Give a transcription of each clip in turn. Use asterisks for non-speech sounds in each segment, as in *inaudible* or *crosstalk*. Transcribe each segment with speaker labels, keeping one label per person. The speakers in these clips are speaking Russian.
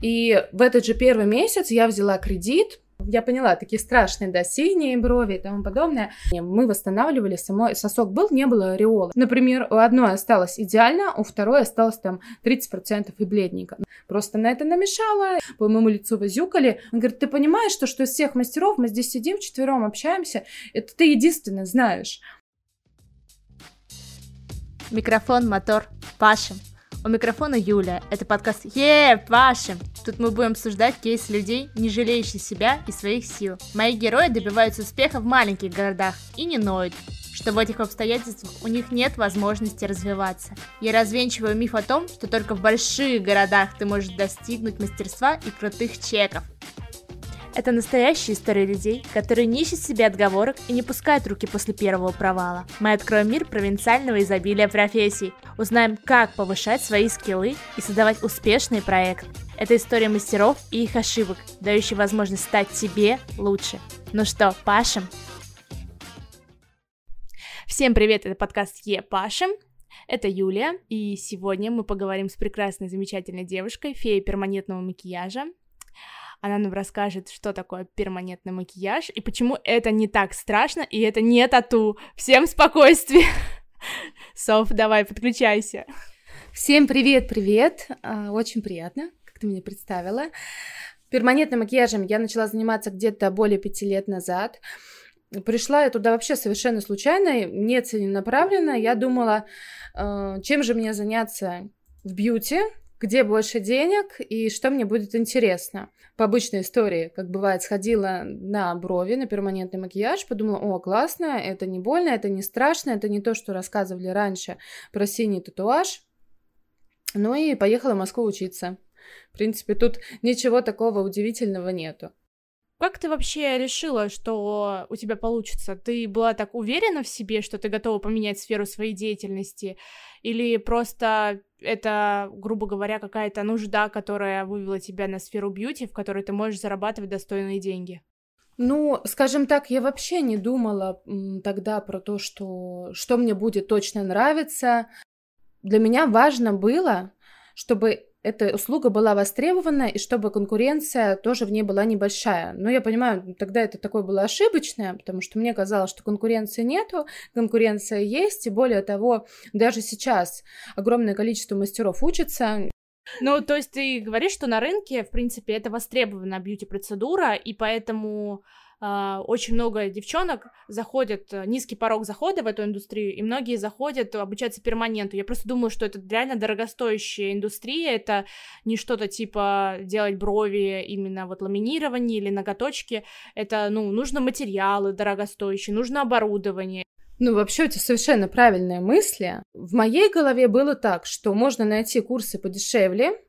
Speaker 1: И в этот же первый месяц я взяла кредит, я поняла, такие страшные, да, синие брови и тому подобное. Мы восстанавливали самой, сосок был, не было ореола. Например, у одной осталось идеально, у второй осталось там 30% и бледненько. Просто на это намешала, по моему лицу возюкали. Он говорит, ты понимаешь, что, что из всех мастеров мы здесь сидим четвером, общаемся, это ты единственный знаешь.
Speaker 2: Микрофон, мотор, Паша. У микрофона Юля. Это подкаст Е, Паша. Тут мы будем обсуждать кейсы людей, не жалеющих себя и своих сил. Мои герои добиваются успеха в маленьких городах и не ноют, что в этих обстоятельствах у них нет возможности развиваться. Я развенчиваю миф о том, что только в больших городах ты можешь достигнуть мастерства и крутых чеков. Это настоящая история людей, которые не ищут себе отговорок и не пускают руки после первого провала. Мы откроем мир провинциального изобилия профессий, узнаем, как повышать свои скиллы и создавать успешный проект. Это история мастеров и их ошибок, дающая возможность стать тебе лучше. Ну что, пашем? Всем привет, это подкаст Е Пашем. Это Юлия, и сегодня мы поговорим с прекрасной, замечательной девушкой, феей перманентного макияжа, она нам расскажет, что такое перманентный макияж и почему это не так страшно и это не тату. Всем спокойствия! *laughs* Соф, давай, подключайся.
Speaker 1: Всем привет-привет! А, очень приятно, как ты меня представила. Перманентным макияжем я начала заниматься где-то более пяти лет назад. Пришла я туда вообще совершенно случайно, не целенаправленно. Я думала, а, чем же мне заняться в бьюти, где больше денег и что мне будет интересно. По обычной истории, как бывает, сходила на брови, на перманентный макияж, подумала, о, классно, это не больно, это не страшно, это не то, что рассказывали раньше про синий татуаж. Ну и поехала в Москву учиться. В принципе, тут ничего такого удивительного нету.
Speaker 2: Как ты вообще решила, что у тебя получится? Ты была так уверена в себе, что ты готова поменять сферу своей деятельности? Или просто это, грубо говоря, какая-то нужда, которая вывела тебя на сферу бьюти, в которой ты можешь зарабатывать достойные деньги?
Speaker 1: Ну, скажем так, я вообще не думала тогда про то, что, что мне будет точно нравиться. Для меня важно было, чтобы эта услуга была востребована, и чтобы конкуренция тоже в ней была небольшая. Но я понимаю, тогда это такое было ошибочное, потому что мне казалось, что конкуренции нету, конкуренция есть, и более того, даже сейчас огромное количество мастеров учатся,
Speaker 2: ну, то есть ты говоришь, что на рынке, в принципе, это востребованная бьюти-процедура, и поэтому очень много девчонок заходят, э, низкий порог захода в эту индустрию, и многие заходят обучаться перманенту. Я просто думаю, что это реально дорогостоящая индустрия, это не что-то типа делать брови именно вот ламинирование или ноготочки, это, ну, нужно материалы дорогостоящие, нужно оборудование.
Speaker 1: Ну, вообще, это совершенно правильные мысли. В моей голове было так, что можно найти курсы подешевле,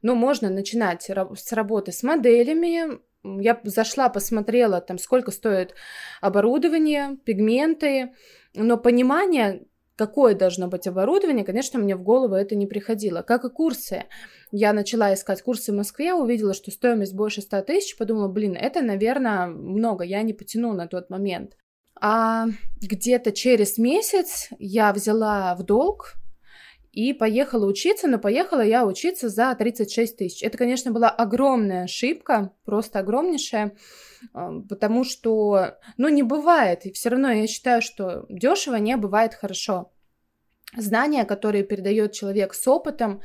Speaker 1: но можно начинать с работы с моделями, я зашла, посмотрела, там, сколько стоит оборудование, пигменты, но понимание, какое должно быть оборудование, конечно, мне в голову это не приходило. Как и курсы. Я начала искать курсы в Москве, увидела, что стоимость больше 100 тысяч, подумала, блин, это, наверное, много, я не потяну на тот момент. А где-то через месяц я взяла в долг и поехала учиться, но поехала я учиться за 36 тысяч. Это, конечно, была огромная ошибка, просто огромнейшая, а, потому что, ну, не бывает, и все равно я считаю, что дешево не бывает хорошо. Знания, которые передает человек с опытом,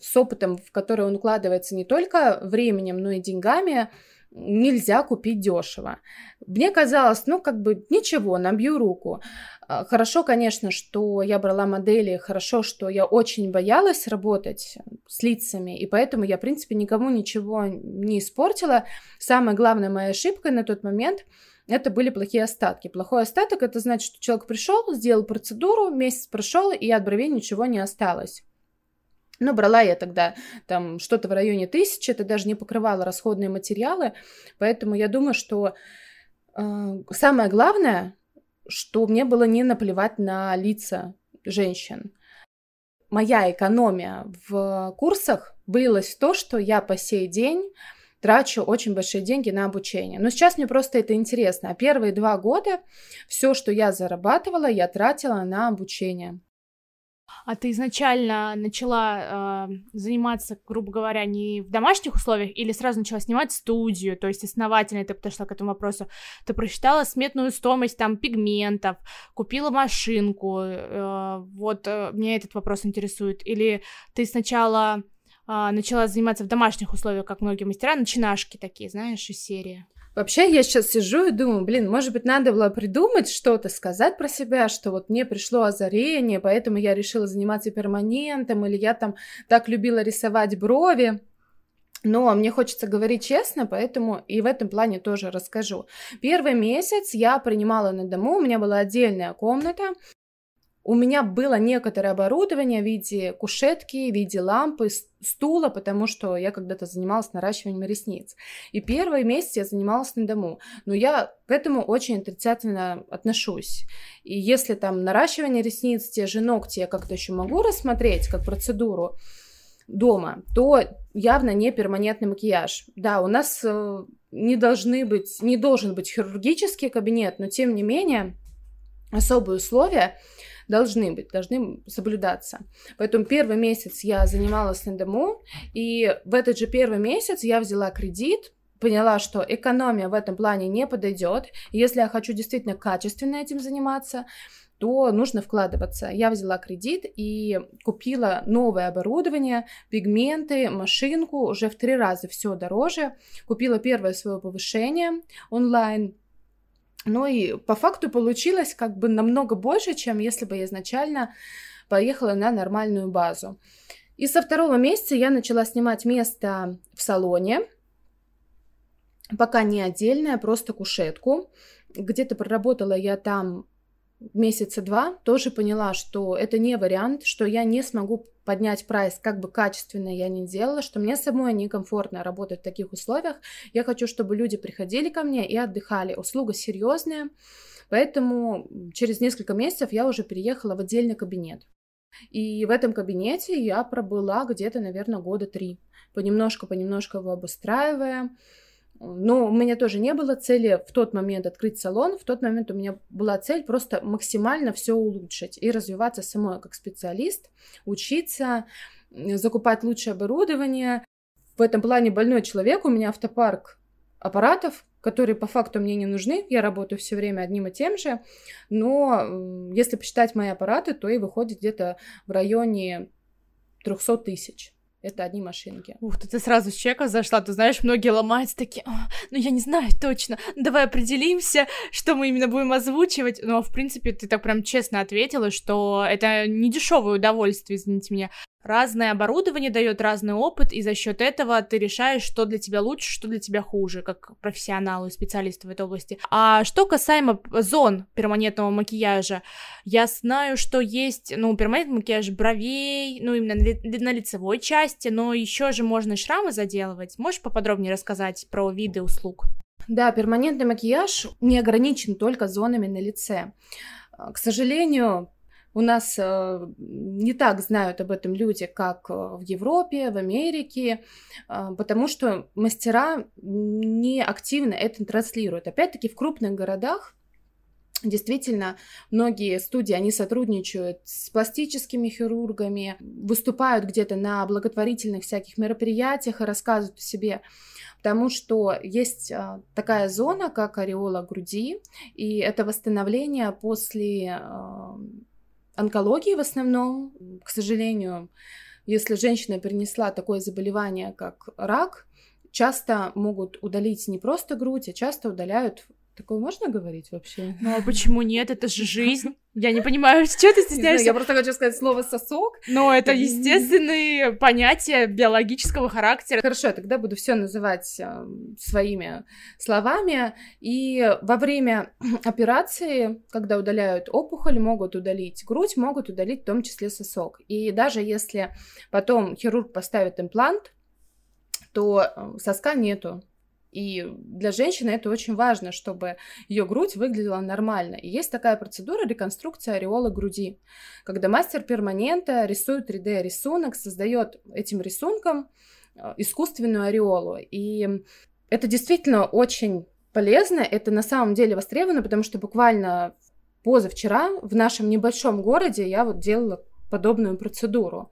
Speaker 1: с опытом, в который он укладывается не только временем, но и деньгами, нельзя купить дешево. Мне казалось, ну, как бы ничего, набью руку. А, хорошо, конечно, что я брала модели, хорошо, что я очень боялась работать с лицами, и поэтому я, в принципе, никому ничего не испортила. Самая главная моя ошибка на тот момент это были плохие остатки. Плохой остаток это значит, что человек пришел, сделал процедуру, месяц прошел, и от бровей ничего не осталось. Но брала я тогда там что-то в районе тысячи, это даже не покрывало расходные материалы, поэтому я думаю, что э, самое главное, что мне было не наплевать на лица женщин. Моя экономия в курсах вылилась в то, что я по сей день трачу очень большие деньги на обучение. Но сейчас мне просто это интересно. А первые два года все, что я зарабатывала, я тратила на обучение.
Speaker 2: А ты изначально начала э, заниматься, грубо говоря, не в домашних условиях или сразу начала снимать студию, то есть основательно ты подошла к этому вопросу? Ты просчитала сметную стоимость там пигментов, купила машинку, э, вот э, меня этот вопрос интересует. Или ты сначала э, начала заниматься в домашних условиях, как многие мастера, начинашки такие, знаешь, из серии?
Speaker 1: Вообще, я сейчас сижу и думаю, блин, может быть, надо было придумать что-то, сказать про себя, что вот мне пришло озарение, поэтому я решила заниматься перманентом, или я там так любила рисовать брови. Но мне хочется говорить честно, поэтому и в этом плане тоже расскажу. Первый месяц я принимала на дому, у меня была отдельная комната, у меня было некоторое оборудование в виде кушетки, в виде лампы, стула, потому что я когда-то занималась наращиванием ресниц. И первый месяц я занималась на дому. Но я к этому очень отрицательно отношусь. И если там наращивание ресниц, те же ногти я как-то еще могу рассмотреть как процедуру, дома, то явно не перманентный макияж. Да, у нас э, не должны быть, не должен быть хирургический кабинет, но тем не менее особые условия должны быть, должны соблюдаться. Поэтому первый месяц я занималась на дому, и в этот же первый месяц я взяла кредит, поняла, что экономия в этом плане не подойдет. Если я хочу действительно качественно этим заниматься, то нужно вкладываться. Я взяла кредит и купила новое оборудование, пигменты, машинку, уже в три раза все дороже. Купила первое свое повышение онлайн, ну и по факту получилось как бы намного больше, чем если бы я изначально поехала на нормальную базу. И со второго месяца я начала снимать место в салоне, пока не отдельное, просто кушетку. Где-то проработала я там месяца два, тоже поняла, что это не вариант, что я не смогу поднять прайс, как бы качественно я не делала, что мне самой некомфортно работать в таких условиях. Я хочу, чтобы люди приходили ко мне и отдыхали. Услуга серьезная, поэтому через несколько месяцев я уже переехала в отдельный кабинет. И в этом кабинете я пробыла где-то, наверное, года три, понемножку-понемножку его обустраивая, но у меня тоже не было цели в тот момент открыть салон. В тот момент у меня была цель просто максимально все улучшить и развиваться самой как специалист, учиться, закупать лучшее оборудование. В этом плане больной человек. У меня автопарк аппаратов, которые по факту мне не нужны. Я работаю все время одним и тем же. Но если посчитать мои аппараты, то и выходит где-то в районе 300 тысяч это одни машинки.
Speaker 2: Ух, ты, ты сразу с чека зашла, ты знаешь, многие ломаются такие, ну я не знаю точно, давай определимся, что мы именно будем озвучивать, но в принципе ты так прям честно ответила, что это не дешевое удовольствие, извините меня, разное оборудование дает разный опыт, и за счет этого ты решаешь, что для тебя лучше, что для тебя хуже, как профессионалу и специалисту в этой области. А что касаемо зон перманентного макияжа, я знаю, что есть, ну, перманентный макияж бровей, ну, именно на, лицевой части, но еще же можно шрамы заделывать. Можешь поподробнее рассказать про виды услуг?
Speaker 1: Да, перманентный макияж не ограничен только зонами на лице. К сожалению, у нас э, не так знают об этом люди, как э, в Европе, в Америке, э, потому что мастера не активно это транслируют. Опять-таки в крупных городах Действительно, многие студии, они сотрудничают с пластическими хирургами, выступают где-то на благотворительных всяких мероприятиях и рассказывают о себе, потому что есть такая зона, как ореола груди, и это восстановление после онкологии в основном. К сожалению, если женщина перенесла такое заболевание, как рак, часто могут удалить не просто грудь, а часто удаляют Такое можно говорить вообще?
Speaker 2: Ну а почему нет? Это же жизнь. Я не понимаю, что ты стесняешься.
Speaker 1: Я просто хочу сказать слово сосок.
Speaker 2: Но это естественные понятия биологического характера.
Speaker 1: Хорошо, я тогда буду все называть э, своими словами. И во время *clears throat* операции, когда удаляют опухоль, могут удалить грудь, могут удалить в том числе сосок. И даже если потом хирург поставит имплант, то э, соска нету. И для женщины это очень важно, чтобы ее грудь выглядела нормально. И есть такая процедура реконструкция ореола груди, когда мастер перманента рисует 3D рисунок, создает этим рисунком э, искусственную ореолу. И это действительно очень полезно, это на самом деле востребовано, потому что буквально позавчера в нашем небольшом городе я вот делала подобную процедуру.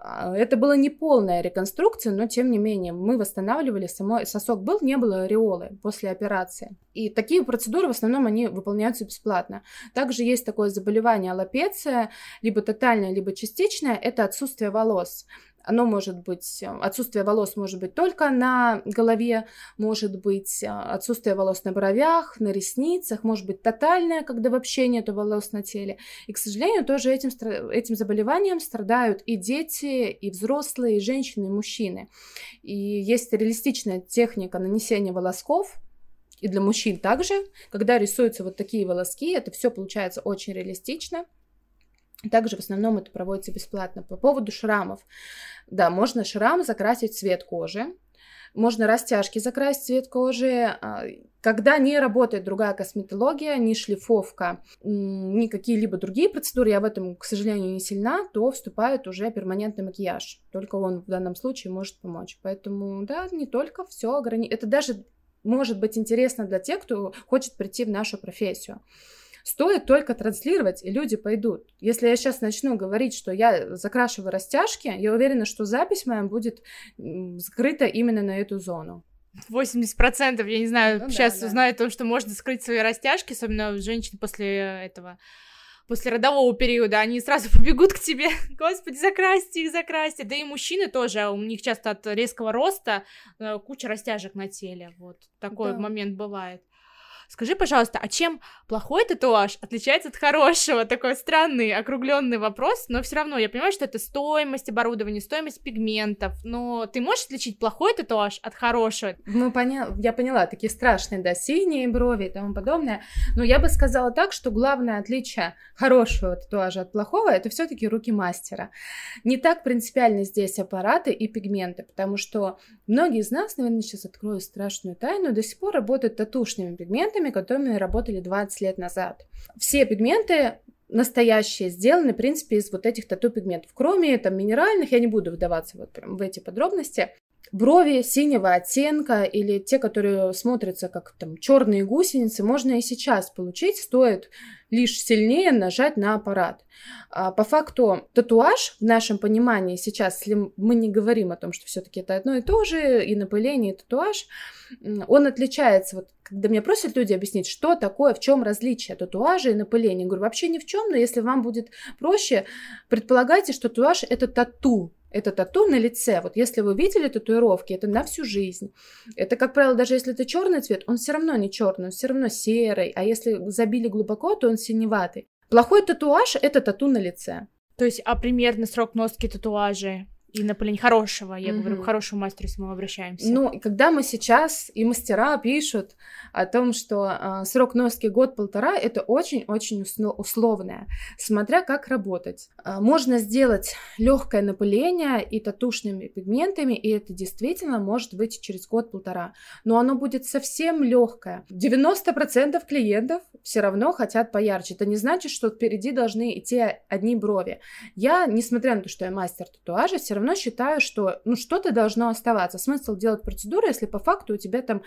Speaker 1: А, это была не полная реконструкция, но тем не менее мы восстанавливали самой сосок был, не было ореолы после операции. И такие процедуры в основном они выполняются бесплатно. Также есть такое заболевание аллопеция, либо тотальное, либо частичное, это отсутствие волос. Оно может быть, э, отсутствие волос может быть только на голове, может быть э, отсутствие волос на бровях, на ресницах, может быть тотальное, когда вообще нет волос на теле. И, к сожалению, тоже этим, этим заболеванием страдают и дети, и взрослые, и женщины, и мужчины. И есть реалистичная техника нанесения волосков, и для мужчин также, когда рисуются вот такие волоски, это все получается очень реалистично. Также в основном это проводится бесплатно. По поводу шрамов. Да, можно шрам закрасить цвет кожи, можно растяжки закрасить цвет кожи. А, когда не работает другая косметология, ни шлифовка, ни какие-либо другие процедуры, я в этом, к сожалению, не сильна, то вступает уже перманентный макияж. Только он в данном случае может помочь. Поэтому, да, не только все ограничено. Это даже может быть интересно для тех, кто хочет прийти в нашу профессию. Стоит только транслировать, и люди пойдут. Если я сейчас начну говорить, что я закрашиваю растяжки, я уверена, что запись моя будет скрыта именно на эту зону.
Speaker 2: 80%, я не знаю, ну, сейчас да, да. то, что можно скрыть свои растяжки, особенно женщины после этого после родового периода, они сразу *laughs* побегут к тебе, господи, закрасьте их, закрасьте, да и мужчины тоже, у них часто от резкого роста э, куча растяжек на теле, вот такой да. момент бывает. Скажи, пожалуйста, а чем плохой татуаж отличается от хорошего? Такой странный, округленный вопрос, но все равно я понимаю, что это стоимость оборудования, стоимость пигментов, но ты можешь отличить плохой татуаж от хорошего?
Speaker 1: Ну, поня... я поняла, такие страшные, да, синие брови и тому подобное, но я бы сказала так, что главное отличие хорошего татуажа от плохого это все-таки руки мастера. Не так принципиально здесь аппараты и пигменты, потому что многие из нас, наверное, сейчас открою страшную тайну, до сих пор работают татушными пигментами, пигментами, которыми работали 20 лет назад. Все пигменты настоящие сделаны, в принципе, из вот этих тату-пигментов. Кроме там минеральных, я не буду вдаваться вот прям в эти подробности, брови синего оттенка или те, которые смотрятся как там черные гусеницы, можно и сейчас получить, стоит лишь сильнее нажать на аппарат. А, по факту татуаж в нашем понимании сейчас, если мы не говорим о том, что все-таки это одно и то же, и напыление, и татуаж, он отличается, вот когда меня просят люди объяснить, что такое, в чем различие татуажа и напыления, я говорю, вообще ни в чем, но если вам будет проще, предполагайте, что татуаж это тату, это тату на лице. Вот если вы видели татуировки, это на всю жизнь. Это, как правило, даже если это черный цвет, он все равно не черный, он все равно серый. А если забили глубоко, то он синеватый. Плохой татуаж – это тату на лице.
Speaker 2: То есть, а примерно срок носки татуажей? И напыление хорошего, я mm-hmm. говорю, к хорошему мастеру, если мы обращаемся.
Speaker 1: Ну, и когда мы сейчас, и мастера пишут о том, что э, срок носки год-полтора, это очень-очень условное, смотря как работать. Э, можно сделать легкое напыление и татушными пигментами, и это действительно может быть через год-полтора. Но оно будет совсем легкое. 90% клиентов все равно хотят поярче. Это не значит, что впереди должны идти одни брови. Я, несмотря на то, что я мастер татуажа, все равно считаю, что ну что-то должно оставаться. Смысл делать процедуру, если по факту у тебя там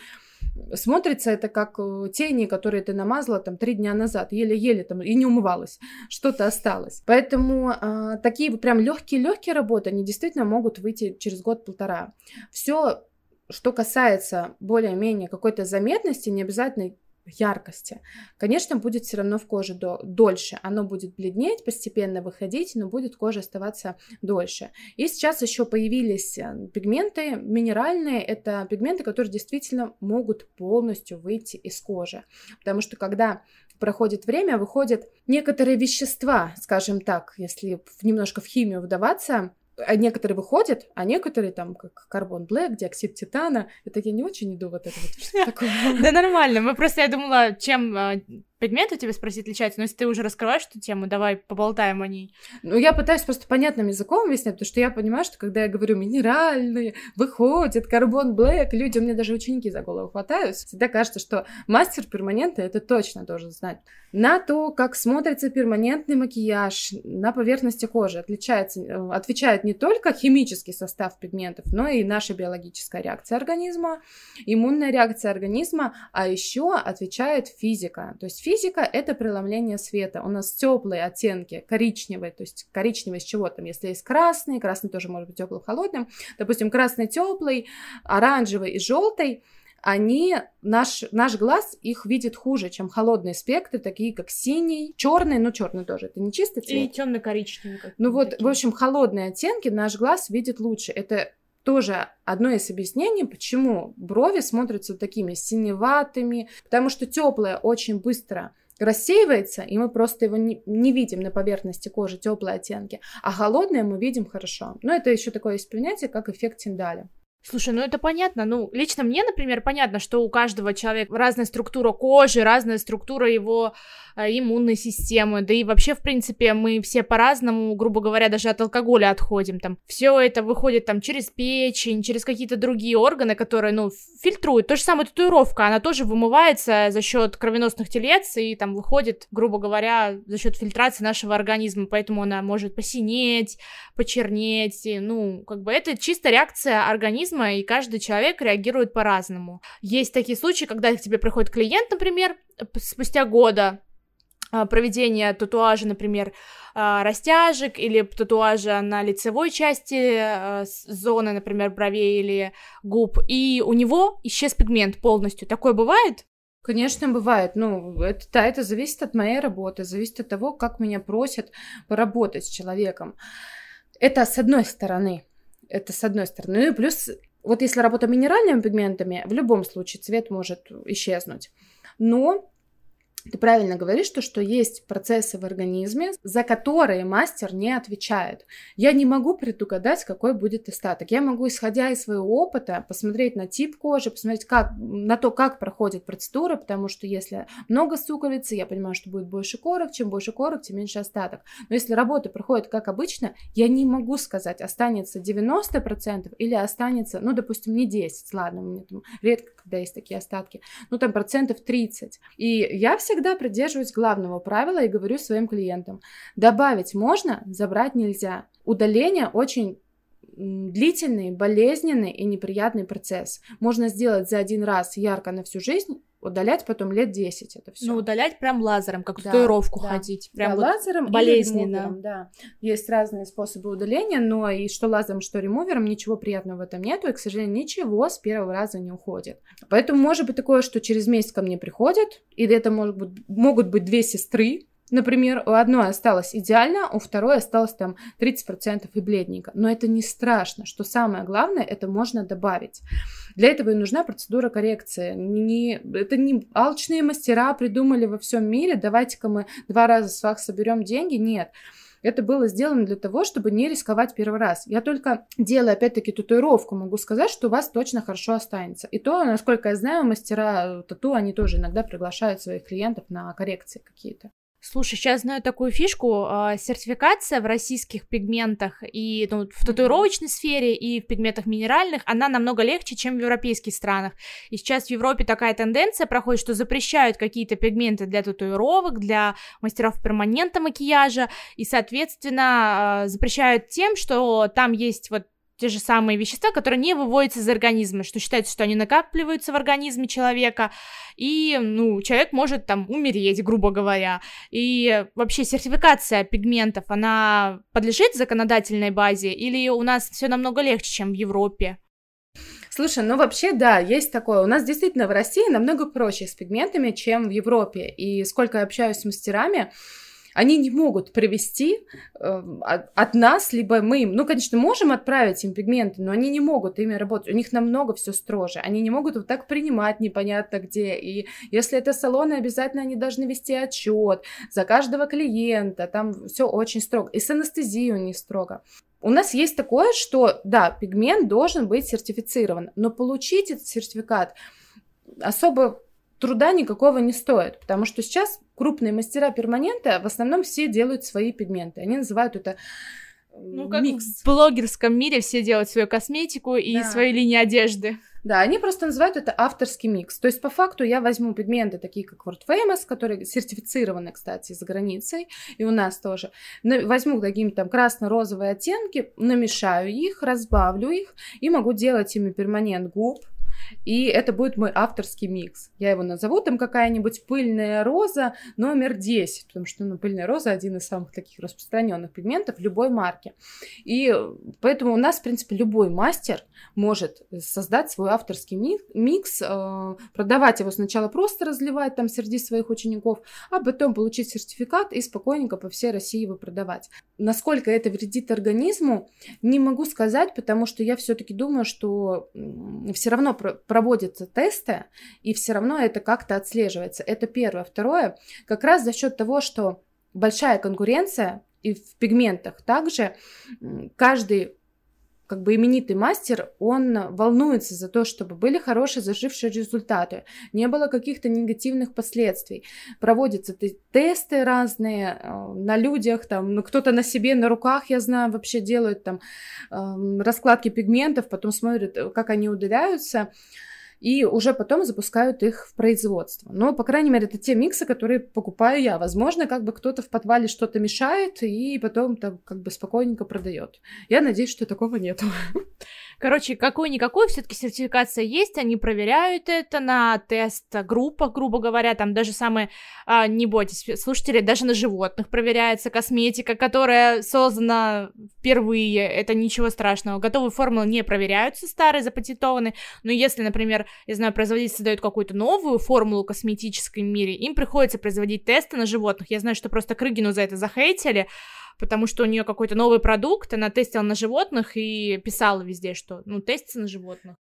Speaker 1: смотрится это как э, тени, которые ты намазала там три дня назад, еле-еле там и не умывалась, что-то осталось. Поэтому э, такие прям легкие-легкие работы, они действительно могут выйти через год-полтора. Все что касается более-менее какой-то заметности, не обязательно яркости. Конечно, будет все равно в коже до, дольше. Оно будет бледнеть, постепенно выходить, но будет кожа оставаться дольше. И сейчас еще появились э, пигменты минеральные. Это пигменты, которые действительно могут полностью выйти из кожи. Потому что когда проходит время, выходят некоторые вещества, скажем так, если немножко в химию вдаваться, а некоторые выходят, а некоторые там, как карбон блэк, диоксид титана, это я не очень иду вот это вот *laughs* такое.
Speaker 2: Да нормально, мы просто, я думала, чем а, предмет у тебя спросить отличается, но если ты уже раскрываешь эту тему, давай поболтаем о ней.
Speaker 1: Ну, я пытаюсь просто понятным языком объяснять, потому что я понимаю, что когда я говорю минеральные, выходит, карбон блэк, люди, у меня даже ученики за голову хватают, всегда кажется, что мастер перманента это точно должен знать. На то, как смотрится перманентный макияж на поверхности кожи, отличается, э, отвечает не только химический состав пигментов, но и наша биологическая реакция организма, иммунная реакция организма, а еще отвечает физика. То есть физика — это преломление света. У нас теплые оттенки, коричневые, то есть коричневый из чего там, если есть красный, красный тоже может быть теплым, холодным, допустим, красный теплый, оранжевый и желтый — они, наш, наш глаз их видит хуже, чем холодные спектры, такие как синий, черный, ну черный тоже, это не чистый цвет.
Speaker 2: И темно-коричневый.
Speaker 1: Ну вот, такие. в общем, холодные оттенки наш глаз видит лучше. Это тоже одно из объяснений, почему брови смотрятся такими синеватыми, потому что теплое очень быстро рассеивается, и мы просто его не, не видим на поверхности кожи, теплые оттенки, а холодное мы видим хорошо. Но это еще такое есть понятие, как эффект Тиндаля.
Speaker 2: Слушай, ну это понятно. Ну, лично мне, например, понятно, что у каждого человека разная структура кожи, разная структура его э, иммунной системы. Да и вообще, в принципе, мы все по-разному, грубо говоря, даже от алкоголя отходим. Там все это выходит там через печень, через какие-то другие органы, которые, ну, фильтруют. То же самое татуировка, она тоже вымывается за счет кровеносных телец и там выходит, грубо говоря, за счет фильтрации нашего организма. Поэтому она может посинеть, почернеть. И, ну, как бы это чисто реакция организма организма, и каждый человек реагирует по-разному. Есть такие случаи, когда к тебе приходит клиент, например, спустя года а, проведения татуажа, например, а, растяжек или татуажа на лицевой части а, зоны, например, бровей или губ, и у него исчез пигмент полностью. Такое бывает?
Speaker 1: Конечно, бывает. Ну, это, да, это зависит от моей работы, зависит от того, как меня просят поработать с человеком. Это с одной стороны. Это с одной стороны. Ну и плюс, вот если работа минеральными пигментами, в любом случае цвет может исчезнуть. Но ты правильно говоришь, то, что есть процессы в организме, за которые мастер не отвечает. Я не могу предугадать, какой будет остаток. Я могу, исходя из своего опыта, посмотреть на тип кожи, посмотреть как, на то, как проходит процедура, потому что если много суковицы, я понимаю, что будет больше корок, чем больше корок, тем меньше остаток. Но если работа проходит как обычно, я не могу сказать, останется 90% или останется, ну, допустим, не 10, ладно, у меня там редко, когда есть такие остатки, ну, там процентов 30. И я все всегда придерживаюсь главного правила и говорю своим клиентам. Добавить можно, забрать нельзя. Удаление очень длительный, болезненный и неприятный процесс. Можно сделать за один раз ярко на всю жизнь, удалять потом лет 10 это все.
Speaker 2: Ну, удалять прям лазером, как да, татуировку да. ходить. Прям
Speaker 1: да, вот лазером болезненно. ремувером, да. Есть разные способы удаления, но и что лазером, что ремувером, ничего приятного в этом нету, и, к сожалению, ничего с первого раза не уходит. Поэтому может быть такое, что через месяц ко мне приходят, и это может быть, могут быть две сестры, Например, у одной осталось идеально, у второй осталось там 30% и бледненько. Но это не страшно. Что самое главное, это можно добавить. Для этого и нужна процедура коррекции. Не, это не алчные мастера придумали во всем мире, давайте-ка мы два раза с вас соберем деньги. Нет. Это было сделано для того, чтобы не рисковать первый раз. Я только делая, опять-таки, татуировку, могу сказать, что у вас точно хорошо останется. И то, насколько я знаю, мастера тату, они тоже иногда приглашают своих клиентов на коррекции какие-то.
Speaker 2: Слушай, сейчас знаю такую фишку. А, сертификация в российских пигментах и ну, в татуировочной сфере, и в пигментах минеральных, она намного легче, чем в европейских странах. И сейчас в Европе такая тенденция проходит, что запрещают какие-то пигменты для татуировок, для мастеров перманента макияжа, и, соответственно, а, запрещают тем, что там есть вот те же самые вещества, которые не выводятся из организма, что считается, что они накапливаются в организме человека, и, ну, человек может там умереть, грубо говоря. И вообще сертификация пигментов, она подлежит законодательной базе, или у нас все намного легче, чем в Европе?
Speaker 1: Слушай, ну вообще, да, есть такое. У нас действительно в России намного проще с пигментами, чем в Европе. И сколько я общаюсь с мастерами, они не могут привести э, от нас, либо мы им, ну, конечно, можем отправить им пигменты, но они не могут ими работать, у них намного все строже, они не могут вот так принимать непонятно где, и если это салоны, обязательно они должны вести отчет за каждого клиента, там все очень строго, и с анестезией у них строго. У нас есть такое, что, да, пигмент должен быть сертифицирован, но получить этот сертификат особо труда никакого не стоит, потому что сейчас крупные мастера перманента в основном все делают свои пигменты. Они называют это
Speaker 2: ну, как микс. в блогерском мире все делают свою косметику и да. свои линии одежды.
Speaker 1: Да, они просто называют это авторский микс. То есть, по факту, я возьму пигменты, такие как World Famous, которые сертифицированы, кстати, за границей, и у нас тоже. Возьму какие-то там красно-розовые оттенки, намешаю их, разбавлю их, и могу делать ими перманент губ, и это будет мой авторский микс. Я его назову там какая-нибудь пыльная роза номер 10, потому что ну, пыльная роза один из самых таких распространенных пигментов любой марки. И поэтому у нас, в принципе, любой мастер может создать свой авторский микс, э, продавать его сначала просто разливать там среди своих учеников, а потом получить сертификат и спокойненько по всей России его продавать. Насколько это вредит организму, не могу сказать, потому что я все-таки думаю, что все равно проводятся тесты, и все равно это как-то отслеживается. Это первое. Второе, как раз за счет того, что большая конкуренция и в пигментах также каждый как бы именитый мастер, он волнуется за то, чтобы были хорошие зажившие результаты, не было каких-то негативных последствий. Проводятся тесты разные э, на людях, там, ну, кто-то на себе, на руках, я знаю, вообще делают там эм, раскладки пигментов, потом смотрят, э, как они удаляются и уже потом запускают их в производство. Но, по крайней мере, это те миксы, которые покупаю я. Возможно, как бы кто-то в подвале что-то мешает и потом там как бы спокойненько продает. Я надеюсь, что такого нету. *laughs*
Speaker 2: Короче, какой-никакой все-таки сертификация есть, они проверяют это на тест-группах, грубо говоря, там даже самые, а, не бойтесь, слушатели, даже на животных проверяется косметика, которая создана впервые, это ничего страшного. Готовые формулы не проверяются, старые, запатентованные, но если, например, я знаю, производитель создает какую-то новую формулу в мире, им приходится производить тесты на животных. Я знаю, что просто Крыгину за это захейтили, потому что у нее какой-то новый продукт, она тестила на животных и писала везде, что, ну, тестится на животных.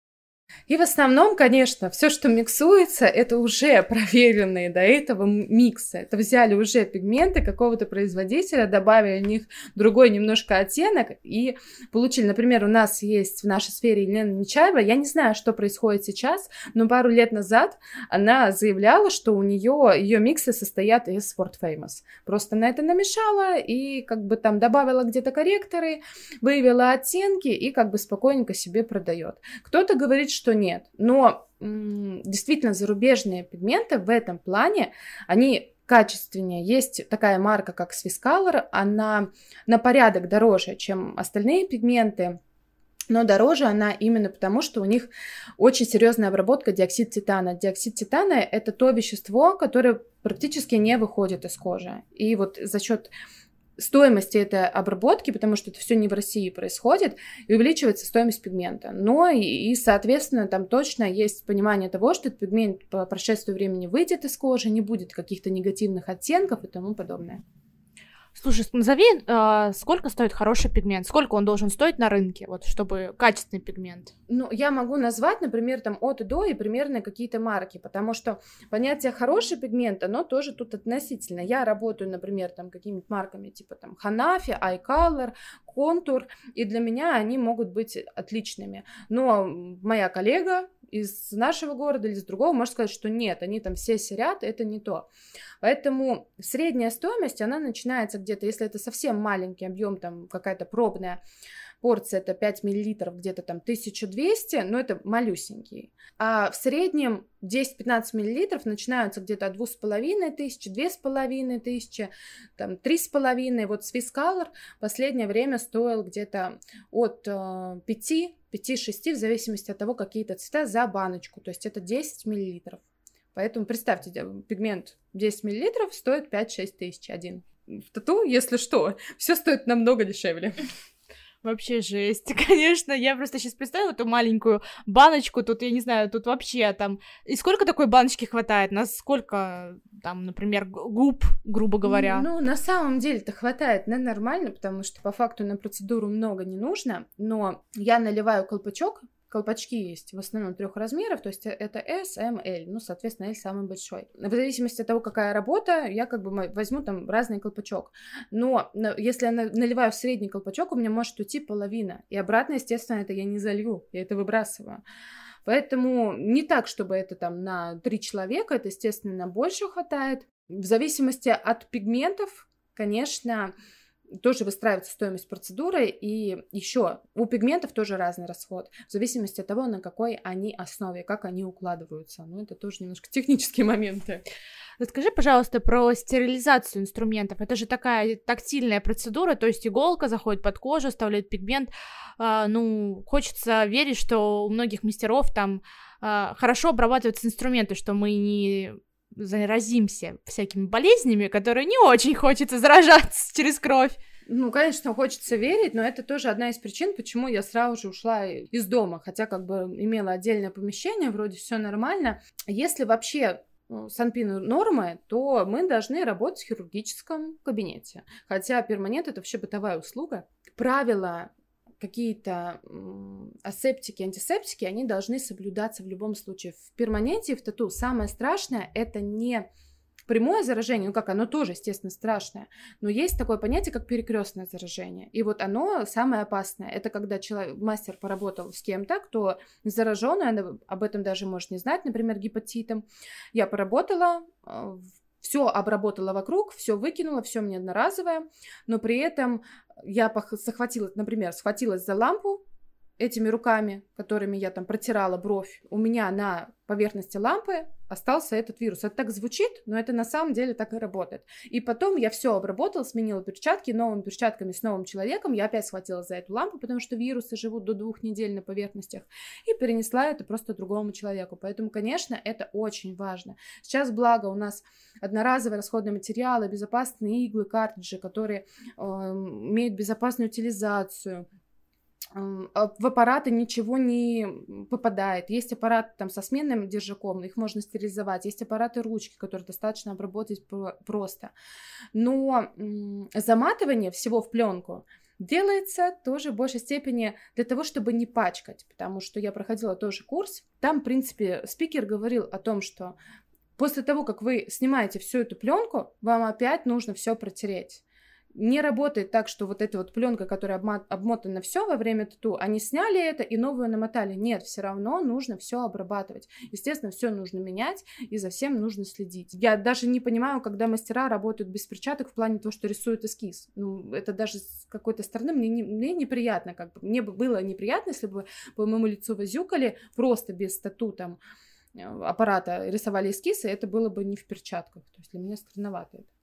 Speaker 1: И в основном, конечно, все, что миксуется, это уже *laughs* проверенные до этого миксы. Это взяли уже пигменты какого-то производителя, добавили в них другой немножко оттенок и получили. Например, у нас есть в нашей сфере Елена Нечаева. Я не знаю, что происходит сейчас, но пару лет назад она заявляла, что у нее ее миксы состоят из Ford Famous. Просто на это намешала и как бы там добавила где-то корректоры, выявила оттенки и как бы спокойненько себе продает. Кто-то говорит, что нет. Но действительно зарубежные пигменты в этом плане, они качественнее. Есть такая марка, как Swiss Color, она на порядок дороже, чем остальные пигменты, но дороже она именно потому, что у них очень серьезная обработка диоксид титана. Диоксид титана это то вещество, которое практически не выходит из кожи. И вот за счет стоимости этой обработки, потому что это все не в России происходит, и увеличивается стоимость пигмента. Но и, и, соответственно, там точно есть понимание того, что этот пигмент по прошествию времени выйдет из кожи, не будет каких-то негативных оттенков и тому подобное.
Speaker 2: Слушай, назови, э, сколько стоит хороший пигмент, сколько он должен стоить на рынке, вот, чтобы качественный пигмент?
Speaker 1: Ну, я могу назвать, например, там от и до и примерно какие-то марки, потому что понятие хороший пигмент, оно тоже тут относительно. Я работаю, например, там какими-то марками типа там Hanafi, iColor, Contour, и для меня они могут быть отличными. Но моя коллега из нашего города или из другого может сказать, что нет, они там все серят, это не то. Поэтому средняя стоимость, она начинается где-то, если это совсем маленький объем, там какая-то пробная порция, это 5 миллилитров, где-то там 1200, но это малюсенький. А в среднем 10-15 миллилитров начинаются где-то от 2,5 тысячи, 2,5 тысячи, там 3,5. Вот Swiss Color в последнее время стоил где-то от 5 5-6, в зависимости от того, какие то цвета, за баночку. То есть это 10 миллилитров. Поэтому представьте, пигмент 10 мл стоит 5-6 тысяч один. В тату, если что, все стоит намного дешевле.
Speaker 2: Вообще жесть, *laughs* конечно. Я просто сейчас представила эту маленькую баночку. Тут, я не знаю, тут вообще там... И сколько такой баночки хватает? На сколько, там, например, губ, грубо говоря?
Speaker 1: Ну, на самом деле-то хватает на нормально, потому что по факту на процедуру много не нужно. Но я наливаю колпачок Колпачки есть в основном трех размеров, то есть э, это S, M, L, ну, соответственно, L самый большой. В зависимости от того, какая работа, я как бы возьму там разный колпачок. Но если я наливаю в средний колпачок, у меня может уйти половина. И обратно, естественно, это я не залью, я это выбрасываю. Поэтому не так, чтобы это там на три человека, это, естественно, больше хватает. В зависимости от пигментов, конечно, тоже выстраивается стоимость процедуры, и еще у пигментов тоже разный расход, в зависимости от того, на какой они основе, как они укладываются. Ну, это тоже немножко *laughs* технические моменты.
Speaker 2: Расскажи, пожалуйста, про стерилизацию инструментов. Это же такая тактильная процедура, то есть иголка заходит под кожу, оставляет пигмент. А, ну, хочется верить, что у многих мастеров там а, хорошо обрабатываются инструменты, что мы не заразимся всякими болезнями, которые не очень хочется заражаться *laughs* через кровь.
Speaker 1: Ну, конечно, хочется верить, но это тоже одна из причин, почему я сразу же ушла из дома, хотя как бы имела отдельное помещение, вроде все нормально. Если вообще ну, санпин нормы, то мы должны работать в хирургическом кабинете. Хотя перманент это вообще бытовая услуга. Правила какие-то асептики, антисептики, они должны соблюдаться в любом случае. В перманенте и в тату самое страшное это не прямое заражение, ну как, оно тоже, естественно, страшное, но есть такое понятие, как перекрестное заражение. И вот оно самое опасное. Это когда человек, мастер поработал с кем-то, кто заражен, и об этом даже может не знать, например, гепатитом. Я поработала а, все обработала вокруг, все выкинула, все мне одноразовое, но при этом я захватила, например, схватилась за лампу этими руками, которыми я там протирала бровь, у меня на поверхности лампы остался этот вирус. Это так звучит, но это на самом деле так и работает. И потом я все обработала, сменила перчатки, новыми перчатками с новым человеком. Я опять схватила за эту лампу, потому что вирусы живут до двух недель на поверхностях. И перенесла это просто другому человеку. Поэтому, конечно, это очень важно. Сейчас, благо, у нас одноразовые расходные материалы, безопасные иглы, картриджи, которые э, имеют безопасную утилизацию, в аппараты ничего не попадает. Есть аппараты там со сменным держаком, их можно стерилизовать. Есть аппараты ручки, которые достаточно обработать просто. Но заматывание всего в пленку делается тоже в большей степени для того, чтобы не пачкать, потому что я проходила тоже курс. Там, в принципе, спикер говорил о том, что после того, как вы снимаете всю эту пленку, вам опять нужно все протереть не работает так, что вот эта вот пленка, которая обмотана все во время тату, они сняли это и новую намотали. Нет, все равно нужно все обрабатывать. Естественно, все нужно менять и за всем нужно следить. Я даже не понимаю, когда мастера работают без перчаток в плане того, что рисуют эскиз. Ну, это даже с какой-то стороны мне, не, мне неприятно. Как бы. Мне бы было неприятно, если бы по моему лицу возюкали просто без тату там э, аппарата рисовали эскизы, это было бы не в перчатках. То есть для меня странновато это.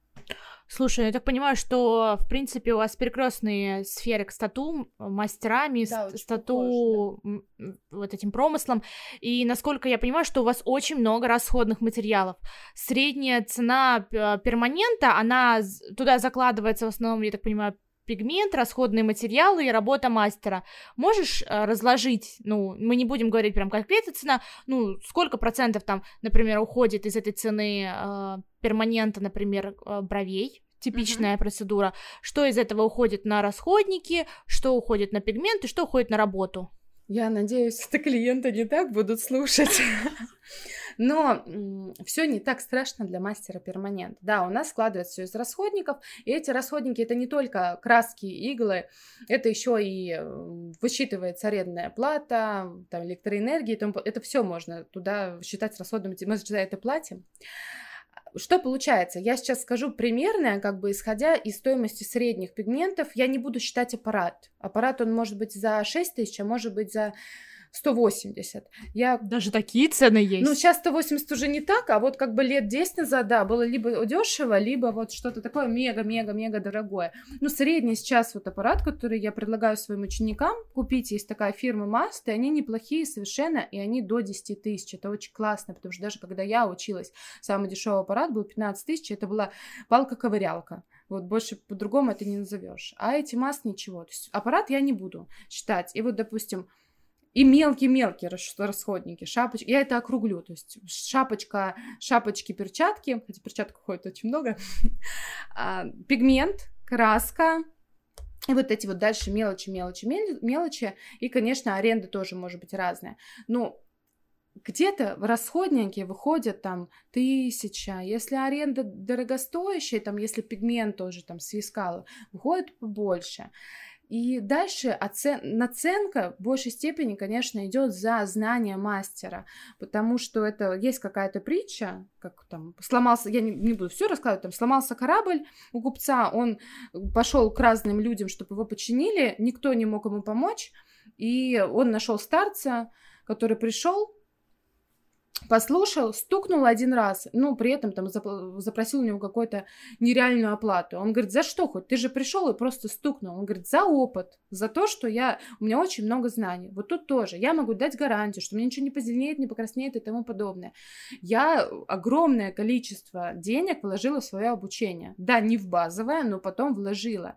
Speaker 2: Слушай, я так понимаю, что, в принципе, у вас перекрестные сферы к стату, мастерами, да, стату, похож, да. вот этим промыслом. И, насколько я понимаю, что у вас очень много расходных материалов. Средняя цена перманента, она туда закладывается в основном, я так понимаю, пигмент, расходные материалы и работа мастера. Можешь э, разложить, ну, мы не будем говорить прям конкретно цена, ну, сколько процентов там, например, уходит из этой цены э, перманента, например, э, бровей, типичная uh-huh. процедура, что из этого уходит на расходники, что уходит на пигменты, что уходит на работу.
Speaker 1: Я надеюсь, что клиенты не так будут слушать. *laughs* Но все не так страшно для мастера перманент. Да, у нас складывается все из расходников, и эти расходники это не только краски, иглы, это еще и высчитывается арендная плата, там, электроэнергия, это все можно туда считать расходными, мы за это платим. Что получается? Я сейчас скажу примерное, как бы исходя из стоимости средних пигментов, я не буду считать аппарат. Аппарат, он может быть за 6 тысяч, а может быть за 180. Я...
Speaker 2: Даже такие цены есть?
Speaker 1: Ну, сейчас 180 уже не так, а вот как бы лет 10 назад, да, было либо дешево, либо вот что-то такое мега-мега-мега дорогое. Ну, средний сейчас вот аппарат, который я предлагаю своим ученикам купить, есть такая фирма Маст, и они неплохие совершенно, и они до 10 тысяч. Это очень классно, потому что даже когда я училась, самый дешевый аппарат был 15 тысяч, это была палка-ковырялка. Вот больше по-другому это не назовешь. А эти масс ничего. То есть аппарат я не буду считать. И вот, допустим, и мелкие-мелкие расходники, шапочки. Я это округлю, то есть шапочка, шапочки, перчатки, хотя перчаток уходит очень много, *laughs* а, пигмент, краска, и вот эти вот дальше мелочи, мелочи, мелочи. И, конечно, аренда тоже может быть разная. Но где-то в расходнике выходят там тысяча, если аренда дорогостоящая, там, если пигмент тоже там с выходит побольше. И дальше оцен... наценка в большей степени, конечно, идет за знание мастера, потому что это есть какая-то притча, как там сломался, я не, не буду все рассказывать, там сломался корабль у купца, он пошел к разным людям, чтобы его починили, никто не мог ему помочь, и он нашел старца, который пришел, послушал, стукнул один раз, ну, при этом там запросил у него какую-то нереальную оплату. Он говорит, за что хоть? Ты же пришел и просто стукнул. Он говорит, за опыт, за то, что я, у меня очень много знаний. Вот тут тоже. Я могу дать гарантию, что мне ничего не позеленеет, не покраснеет и тому подобное. Я огромное количество денег вложила в свое обучение. Да, не в базовое, но потом вложила.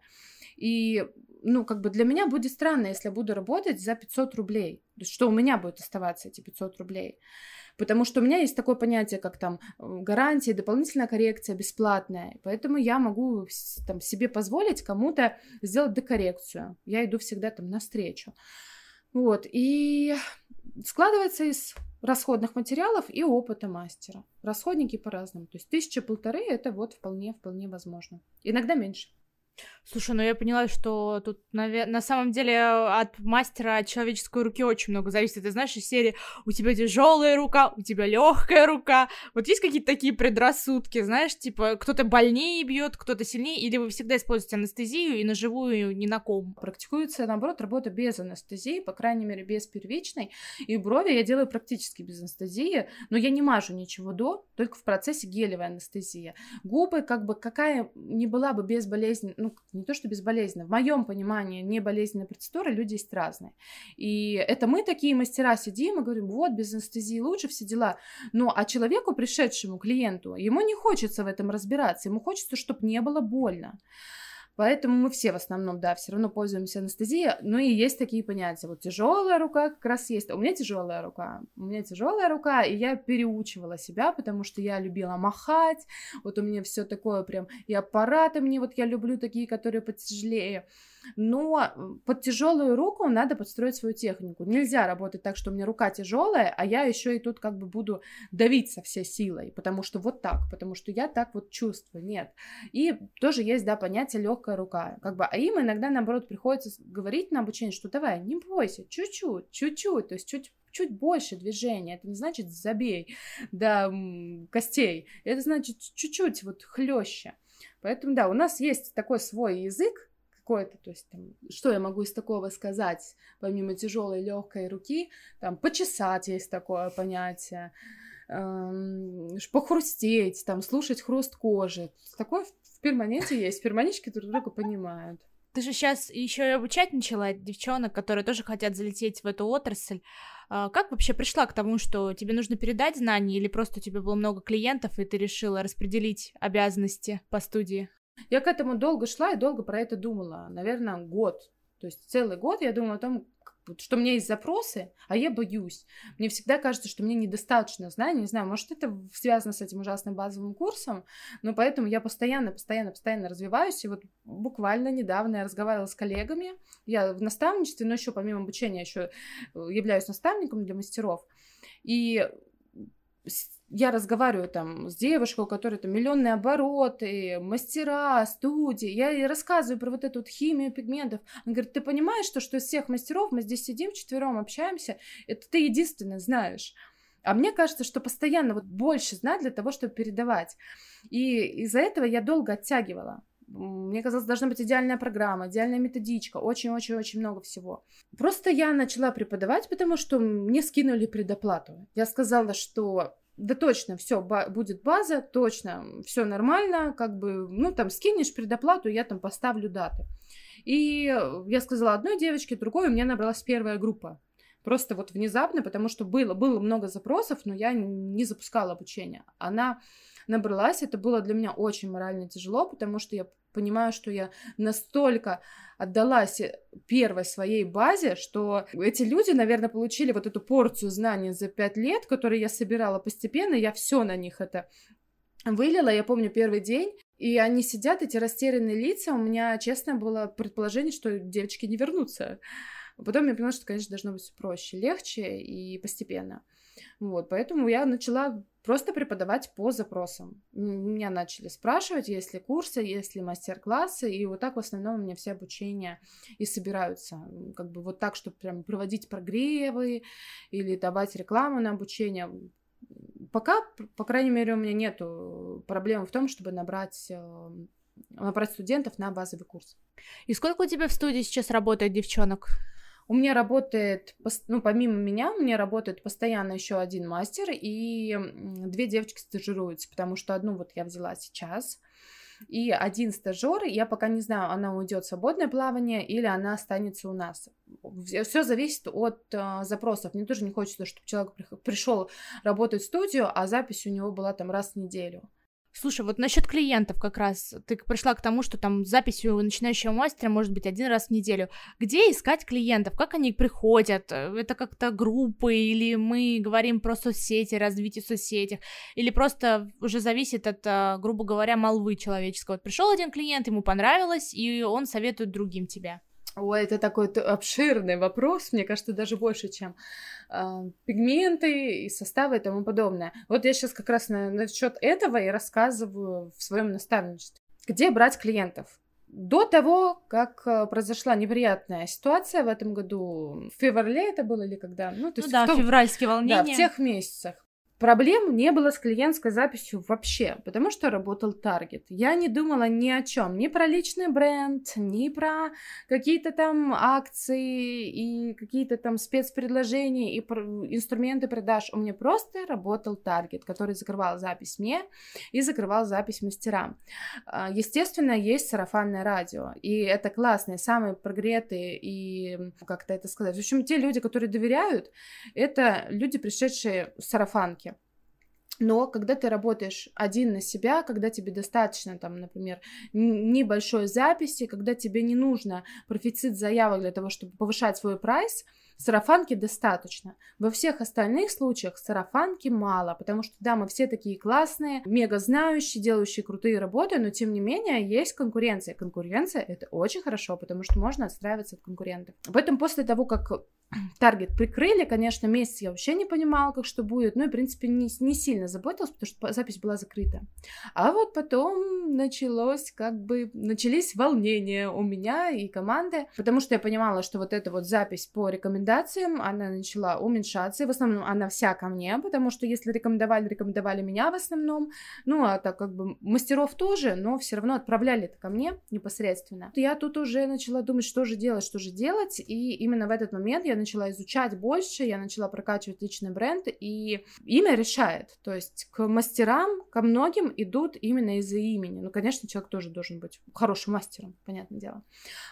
Speaker 1: И ну, как бы для меня будет странно, если я буду работать за 500 рублей. То что у меня будет оставаться эти 500 рублей. Потому что у меня есть такое понятие, как там гарантия, дополнительная коррекция бесплатная. Поэтому я могу там, себе позволить кому-то сделать декоррекцию. Я иду всегда там навстречу. Вот. И складывается из расходных материалов и опыта мастера. Расходники по-разному. То есть тысяча-полторы это вот вполне-вполне возможно. Иногда меньше.
Speaker 2: Слушай, ну я поняла, что тут навер... на самом деле от мастера от человеческой руки очень много зависит. Ты знаешь, из серии у тебя тяжелая рука, у тебя легкая рука. Вот есть какие-то такие предрассудки, знаешь, типа кто-то больнее бьет, кто-то сильнее, или вы всегда используете анестезию и ножевую ни на ком?
Speaker 1: Практикуется, наоборот, работа без анестезии, по крайней мере, без первичной. И брови я делаю практически без анестезии, но я не мажу ничего до, только в процессе гелевой анестезии. Губы, как бы, какая не была бы без болезни, ну, не то что безболезненно, в моем понимании не болезненные процедуры люди есть разные. И это мы такие мастера сидим и говорим, вот, без анестезии лучше, все дела. Ну, а человеку, пришедшему клиенту, ему не хочется в этом разбираться, ему хочется, чтобы не было больно. Поэтому мы все в основном, да, все равно пользуемся анестезией. Ну и есть такие понятия. Вот тяжелая рука как раз есть. У меня тяжелая рука. У меня тяжелая рука, и я переучивала себя, потому что я любила махать. Вот у меня все такое прям. И аппараты мне, вот я люблю такие, которые потяжелее но под тяжелую руку надо подстроить свою технику. Нельзя работать так, что у меня рука тяжелая, а я еще и тут как бы буду давить со всей силой, потому что вот так, потому что я так вот чувствую, нет. И тоже есть, да, понятие легкая рука, как бы, а им иногда, наоборот, приходится говорить на обучение, что давай, не бойся, чуть-чуть, чуть-чуть, то есть чуть чуть больше движения. Это не значит забей до костей. Это значит чуть-чуть вот хлеще. Поэтому да, у нас есть такой свой язык, какое-то, то есть там, что я могу из такого сказать, помимо тяжелой легкой руки, там, почесать есть такое понятие, эм, похрустеть, там, слушать хруст кожи. Такое в перманенте есть, перманички друг друга понимают.
Speaker 2: Ты же сейчас еще и обучать начала девчонок, которые тоже хотят залететь в эту отрасль. А как вообще пришла к тому, что тебе нужно передать знания, или просто у тебя было много клиентов, и ты решила распределить обязанности по студии?
Speaker 1: Я к этому долго шла и долго про это думала. Наверное, год. То есть целый год я думала о том, что у меня есть запросы, а я боюсь. Мне всегда кажется, что мне недостаточно знаний. Не знаю, может, это связано с этим ужасным базовым курсом, но поэтому я постоянно, постоянно, постоянно развиваюсь. И вот буквально недавно я разговаривала с коллегами. Я в наставничестве, но еще помимо обучения еще э, являюсь наставником для мастеров. И я разговариваю там с девушкой, у которой там миллионные обороты, мастера, студии, я ей рассказываю про вот эту вот химию пигментов. Она говорит, ты понимаешь, что, что из всех мастеров мы здесь сидим вчетвером, общаемся, это ты единственный знаешь. А мне кажется, что постоянно вот больше знать для того, чтобы передавать. И из-за этого я долго оттягивала. Мне казалось, должна быть идеальная программа, идеальная методичка, очень-очень-очень много всего. Просто я начала преподавать, потому что мне скинули предоплату. Я сказала, что да точно, все, ба- будет база, точно, все нормально, как бы, ну, там, скинешь предоплату, я там поставлю даты. И я сказала одной девочке, другой, у меня набралась первая группа. Просто вот внезапно, потому что было, было много запросов, но я не запускала обучение. Она набралась, это было для меня очень морально тяжело, потому что я понимаю, что я настолько отдалась первой своей базе, что эти люди, наверное, получили вот эту порцию знаний за пять лет, которые я собирала постепенно, я все на них это вылила, я помню первый день, и они сидят, эти растерянные лица, у меня, честно, было предположение, что девочки не вернутся. Потом я поняла, что, конечно, должно быть проще, легче и постепенно. Вот, поэтому я начала просто преподавать по запросам. Меня начали спрашивать, есть ли курсы, есть ли мастер-классы, и вот так в основном у меня все обучения и собираются. Как бы вот так, чтобы прям проводить прогревы или давать рекламу на обучение. Пока, по крайней мере, у меня нету проблем в том, чтобы набрать э, набрать студентов на базовый курс.
Speaker 2: И сколько у тебя в студии сейчас работает девчонок?
Speaker 1: У меня работает, ну, помимо меня, у меня работает постоянно еще один мастер, и две девочки стажируются, потому что одну вот я взяла сейчас, и один стажер, я пока не знаю, она уйдет в свободное плавание или она останется у нас. Все зависит от э, запросов. Мне тоже не хочется, чтобы человек пришел работать в студию, а запись у него была там раз в неделю.
Speaker 2: Слушай, вот насчет клиентов как раз, ты пришла к тому, что там запись у начинающего мастера может быть один раз в неделю. Где искать клиентов? Как они приходят? Это как-то группы или мы говорим про соцсети, развитие соцсетей? Или просто уже зависит от, а, грубо говоря, молвы человеческого? Вот пришел один клиент, ему понравилось, и он советует другим тебя.
Speaker 1: Ой, это такой обширный вопрос, мне кажется, даже больше, чем э, пигменты и составы и тому подобное. Вот я сейчас как раз на, насчет этого и рассказываю в своем наставничестве. Где брать клиентов? До того, как э, произошла неприятная ситуация в этом году, в феврале это было или когда?
Speaker 2: Ну, то ну есть да, в том, февральские волнения.
Speaker 1: Да, в тех месяцах. Проблем не было с клиентской записью вообще, потому что работал таргет. Я не думала ни о чем, ни про личный бренд, ни про какие-то там акции и какие-то там спецпредложения и инструменты продаж. У меня просто работал таргет, который закрывал запись мне и закрывал запись мастерам. А, естественно, есть сарафанное радио, и это классные, самые прогретые и, как-то это сказать, в общем, те люди, которые доверяют, это люди, пришедшие в сарафанки. Но когда ты работаешь один на себя, когда тебе достаточно, там, например, небольшой записи, когда тебе не нужно профицит заявок для того, чтобы повышать свой прайс, Сарафанки достаточно. Во всех остальных случаях сарафанки мало, потому что, да, мы все такие классные, мега знающие, делающие крутые работы, но тем не менее есть конкуренция. Конкуренция это очень хорошо, потому что можно отстраиваться от конкурентов. Поэтому после того, как *clears throat* таргет прикрыли, конечно, месяц я вообще не понимала, как что будет, ну и, в принципе, не, не сильно заботилась, потому что запись была закрыта. А вот потом началось, как бы, начались волнения у меня и команды, потому что я понимала, что вот эта вот запись по рекомендациям рекомендациям она начала уменьшаться, и в основном она вся ко мне, потому что если рекомендовали, рекомендовали меня в основном, ну, а так как бы мастеров тоже, но все равно отправляли это ко мне непосредственно. Я тут уже начала думать, что же делать, что же делать, и именно в этот момент я начала изучать больше, я начала прокачивать личный бренд, и имя решает, то есть к мастерам, ко многим идут именно из-за имени. Ну, конечно, человек тоже должен быть хорошим мастером, понятное дело.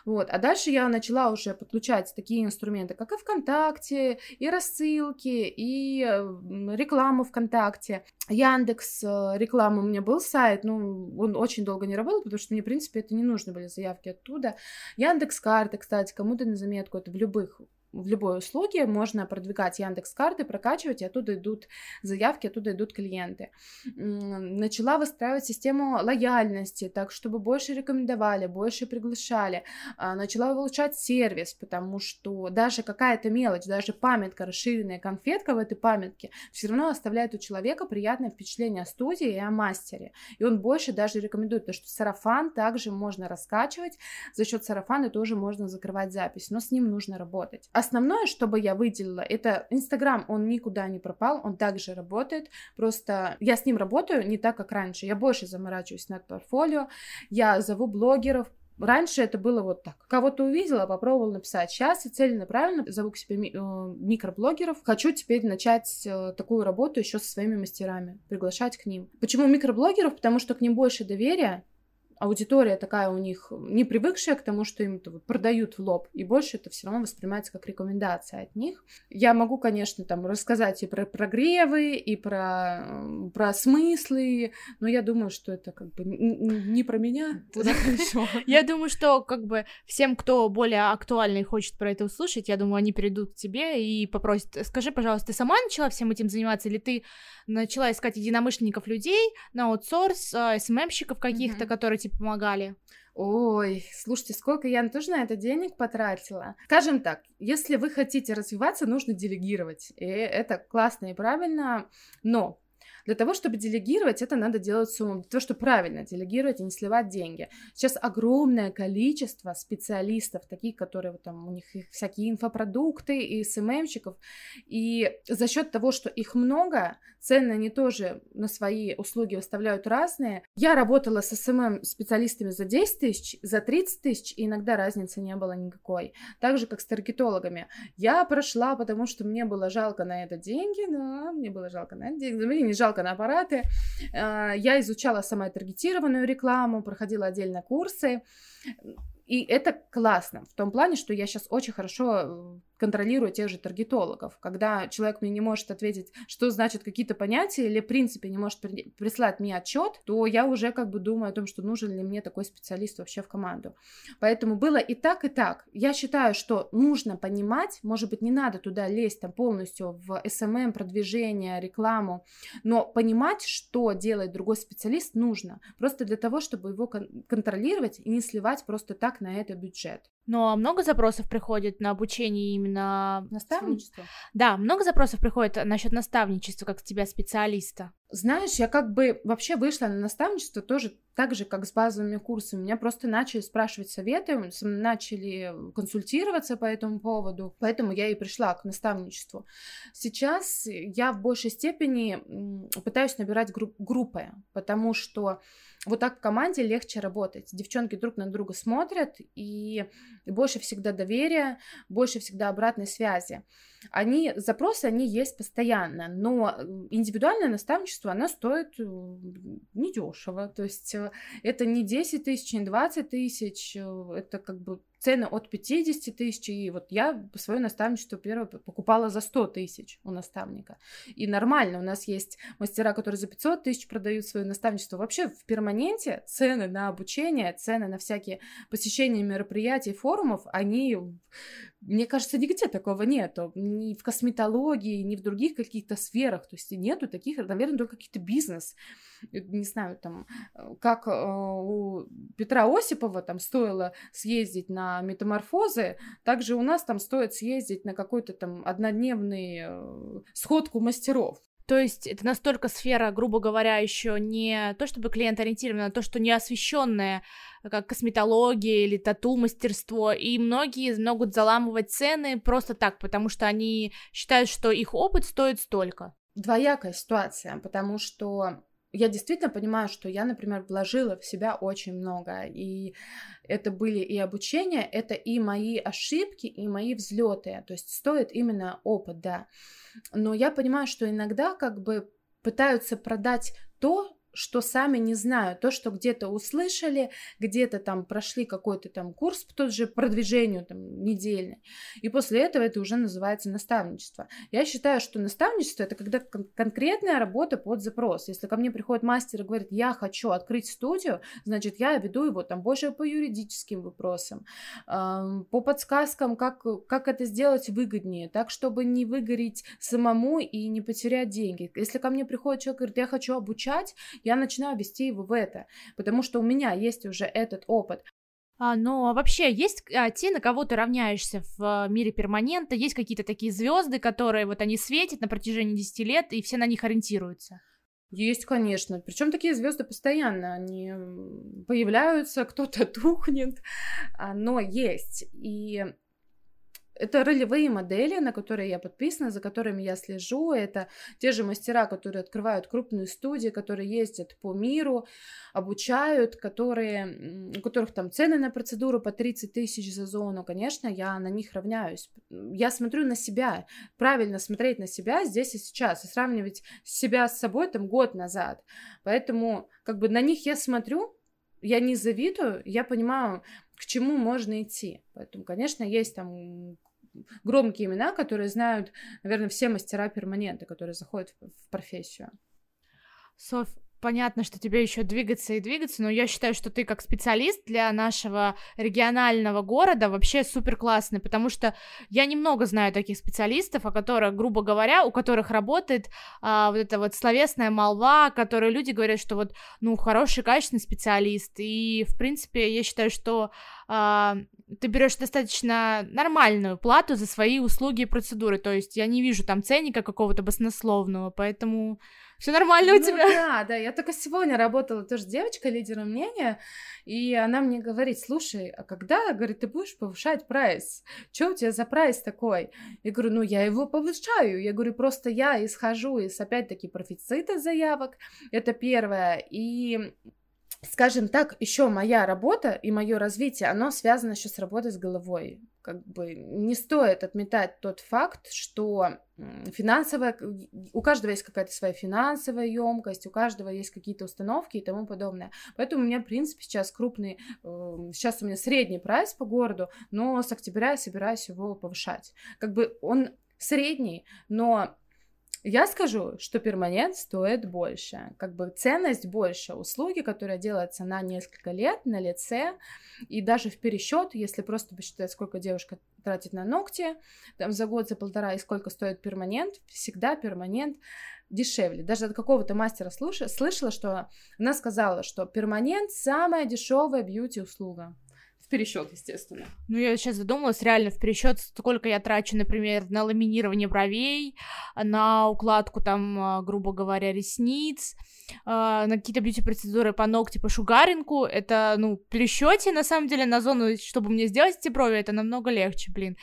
Speaker 1: Вот, а дальше я начала уже подключать такие инструменты, как ВКонтакте, и рассылки, и рекламу ВКонтакте. Яндекс э, реклама у меня был сайт, ну, он очень долго не работал, потому что мне, в принципе, это не нужны были заявки оттуда. Яндекс карты, кстати, кому-то на заметку, это в любых в любой услуге можно продвигать Яндекс карты, прокачивать, и оттуда идут заявки, оттуда идут клиенты. Начала выстраивать систему лояльности, так чтобы больше рекомендовали, больше приглашали. А, начала улучшать сервис, потому что даже какая-то мелочь, даже памятка, расширенная конфетка в этой памятке, все равно оставляет у человека приятное впечатление о студии и о мастере. И он больше даже рекомендует, потому что сарафан также можно раскачивать, за счет сарафана тоже можно закрывать запись, но с ним нужно работать. Основное, что бы я выделила, это Инстаграм, он никуда не пропал, он также работает, просто я с ним работаю не так, как раньше, я больше заморачиваюсь над портфолио, я зову блогеров, Раньше это было вот так. Кого-то увидела, попробовала написать. Сейчас я целенаправленно зову к себе э, микроблогеров. Хочу теперь начать э, такую работу еще со своими мастерами, приглашать к ним. Почему микроблогеров? Потому что к ним больше доверия, аудитория такая у них не привыкшая к тому, что им продают в лоб, и больше это все равно воспринимается как рекомендация от них. Я могу, конечно, там рассказать и про прогревы, и про, про смыслы, но я думаю, что это как бы не про меня. *laughs*
Speaker 2: Я думаю, что как бы всем, кто более актуальный хочет про это услышать, я думаю, они придут к тебе и попросят, скажи, пожалуйста, ты сама начала всем этим заниматься, или ты начала искать единомышленников людей на аутсорс, а, СММщиков каких-то, которые тебе помогали?
Speaker 1: Ой, слушайте, сколько я тоже на это денег потратила. Скажем так, если вы хотите развиваться, нужно делегировать. И это классно и правильно, но Для того, чтобы делегировать, это надо делать с умом. Для того, чтобы правильно делегировать и не сливать деньги. Сейчас огромное количество специалистов, таких, которые вот там, у них всякие инфопродукты и SMM щиков. И за счет того, что их много, цены они тоже на свои услуги выставляют разные. Я работала с SMM специалистами за 10 тысяч, за 30 тысяч, и иногда разницы не было никакой. Так же, как с таргетологами. Я прошла, потому что мне было жалко на это деньги, да, мне было жалко на это деньги, мне не жалко на аппараты. А, я изучала сама таргетированную рекламу, проходила отдельно курсы. И это классно в том плане, что я сейчас очень хорошо э, контролирую тех же таргетологов. Когда человек мне не может ответить, что значит какие-то понятия, или в принципе не может прислать мне отчет, то я уже как бы думаю о том, что нужен ли мне такой специалист вообще в команду. Поэтому было и так, и так. Я считаю, что нужно понимать, может быть, не надо туда лезть там полностью в SMM, продвижение, рекламу, но понимать, что делает другой специалист, нужно. Просто для того, чтобы его кон- контролировать и не сливать просто так на это бюджет.
Speaker 2: Ну, а много запросов приходит на обучение именно...
Speaker 1: Наставничество?
Speaker 2: Да, много запросов приходит насчет наставничества, как тебя специалиста.
Speaker 1: Знаешь, я как бы вообще вышла на наставничество тоже так же, как с базовыми курсами. Меня просто начали спрашивать советы, начали консультироваться по этому поводу, поэтому я и пришла к наставничеству. Сейчас я в большей степени пытаюсь набирать групп группы, потому что вот так в команде легче работать. Девчонки друг на друга смотрят, и больше всегда доверия, больше всегда обратной связи. Они, запросы, они есть постоянно, но индивидуальное наставничество, оно стоит э, недешево. То есть э, это не 10 тысяч, не 20 тысяч, э, это как бы цены от 50 тысяч, и вот я свое наставничество первое покупала за 100 тысяч у наставника. И нормально, у нас есть мастера, которые за 500 тысяч продают свое наставничество. Вообще в перманенте цены на обучение, цены на всякие посещения мероприятий, форумов, они, мне кажется, нигде такого нету. Ни в косметологии, ни в других каких-то сферах. То есть нету таких, наверное, только какие-то бизнес не знаю, там, как у Петра Осипова там стоило съездить на метаморфозы. Также у нас там стоит съездить на какой-то там однодневный э, сходку мастеров.
Speaker 2: То есть это настолько сфера, грубо говоря, еще не то чтобы клиент ориентирована, а то, что не освещенная, как косметология или тату-мастерство, и многие могут заламывать цены просто так, потому что они считают, что их опыт стоит столько.
Speaker 1: Двоякая ситуация, потому что я действительно понимаю, что я, например, вложила в себя очень много, и это были и обучение, это и мои ошибки, и мои взлеты, то есть стоит именно опыт, да. Но я понимаю, что иногда как бы пытаются продать то, что сами не знают, то, что где-то услышали, где-то там прошли какой-то там курс, тот же продвижению там недельный, и после этого это уже называется наставничество. Я считаю, что наставничество это когда кон- конкретная работа под запрос. Если ко мне приходит мастер и говорит, я хочу открыть студию, значит, я веду его там больше по юридическим вопросам, э, по подсказкам, как, как это сделать выгоднее, так, чтобы не выгореть самому и не потерять деньги. Если ко мне приходит человек и говорит, я хочу обучать, я начинаю вести его в это, потому что у меня есть уже этот опыт.
Speaker 2: А, но вообще есть а, те, на кого ты равняешься в а, мире перманента, есть какие-то такие звезды, которые вот они светят на протяжении 10 лет, и все на них ориентируются.
Speaker 1: Есть, конечно. Причем такие звезды постоянно, они появляются, кто-то *laughs* тухнет, а, но есть. И это ролевые модели, на которые я подписана, за которыми я слежу. Это те же мастера, которые открывают крупные студии, которые ездят по миру, обучают, которые, у которых там цены на процедуру по 30 тысяч за зону. Конечно, я на них равняюсь. Я смотрю на себя. Правильно смотреть на себя здесь и сейчас. И сравнивать себя с собой там год назад. Поэтому как бы на них я смотрю, я не завидую, я понимаю, к чему можно идти. Поэтому, конечно, есть там громкие имена, которые знают, наверное, все мастера перманента, которые заходят в, профессию.
Speaker 2: Софь, понятно, что тебе еще двигаться и двигаться, но я считаю, что ты как специалист для нашего регионального города вообще супер классный, потому что я немного знаю таких специалистов, о которых, грубо говоря, у которых работает а, вот эта вот словесная молва, которые люди говорят, что вот, ну, хороший, качественный специалист, и, в принципе, я считаю, что а, ты берешь достаточно нормальную плату за свои услуги и процедуры. То есть я не вижу там ценника какого-то баснословного, поэтому все нормально
Speaker 1: ну,
Speaker 2: у тебя.
Speaker 1: Да, да, я только сегодня работала тоже с девочкой, лидером мнения, и она мне говорит, слушай, а когда, говорит, ты будешь повышать прайс? Что у тебя за прайс такой? Я говорю, ну, я его повышаю. Я говорю, просто я исхожу из, опять-таки, профицита заявок, это первое, и скажем так, еще моя работа и мое развитие, оно связано еще с работой с головой. Как бы не стоит отметать тот факт, что финансовая, у каждого есть какая-то своя финансовая емкость, у каждого есть какие-то установки и тому подобное. Поэтому у меня, в принципе, сейчас крупный, эм, сейчас у меня средний прайс по городу, но с октября я собираюсь его повышать. Как бы он средний, но я скажу, что перманент стоит больше, как бы ценность больше, услуги, которые делаются на несколько лет, на лице, и даже в пересчет, если просто посчитать, сколько девушка тратит на ногти, там за год, за полтора, и сколько стоит перманент, всегда перманент дешевле. Даже от какого-то мастера слыша, слышала, что она сказала, что перманент самая дешевая бьюти-услуга пересчет, естественно.
Speaker 2: Ну, я сейчас задумалась, реально, в пересчет, сколько я трачу, например, на ламинирование бровей, на укладку, там, а, грубо говоря, ресниц, а, на какие-то бьюти-процедуры по ногти, по шугаринку, это, ну, пересчете, на самом деле, на зону, чтобы мне сделать эти брови, это намного легче, блин.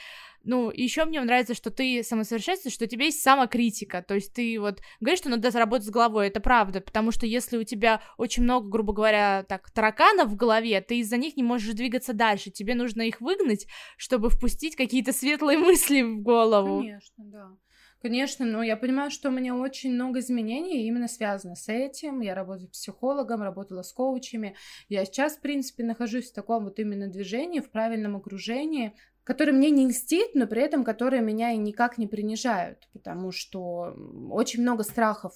Speaker 2: Ну, еще мне нравится, что ты самосовершенствуешь, что у тебя есть самокритика, то есть ты вот говоришь, что надо заработать с головой, это правда, потому что если у тебя очень много, грубо говоря, так, тараканов в голове, ты из-за них не можешь двигаться дальше, тебе нужно их выгнать, чтобы впустить какие-то светлые *laughs* мысли в голову.
Speaker 1: Конечно, да. Конечно, но я понимаю, что у меня очень много изменений именно связано с этим. Я работаю психологом, работала с коучами. Я сейчас, в принципе, нахожусь в таком вот именно движении, в правильном окружении, которые мне не льстит, но при этом которые меня и никак не принижают, потому что очень много страхов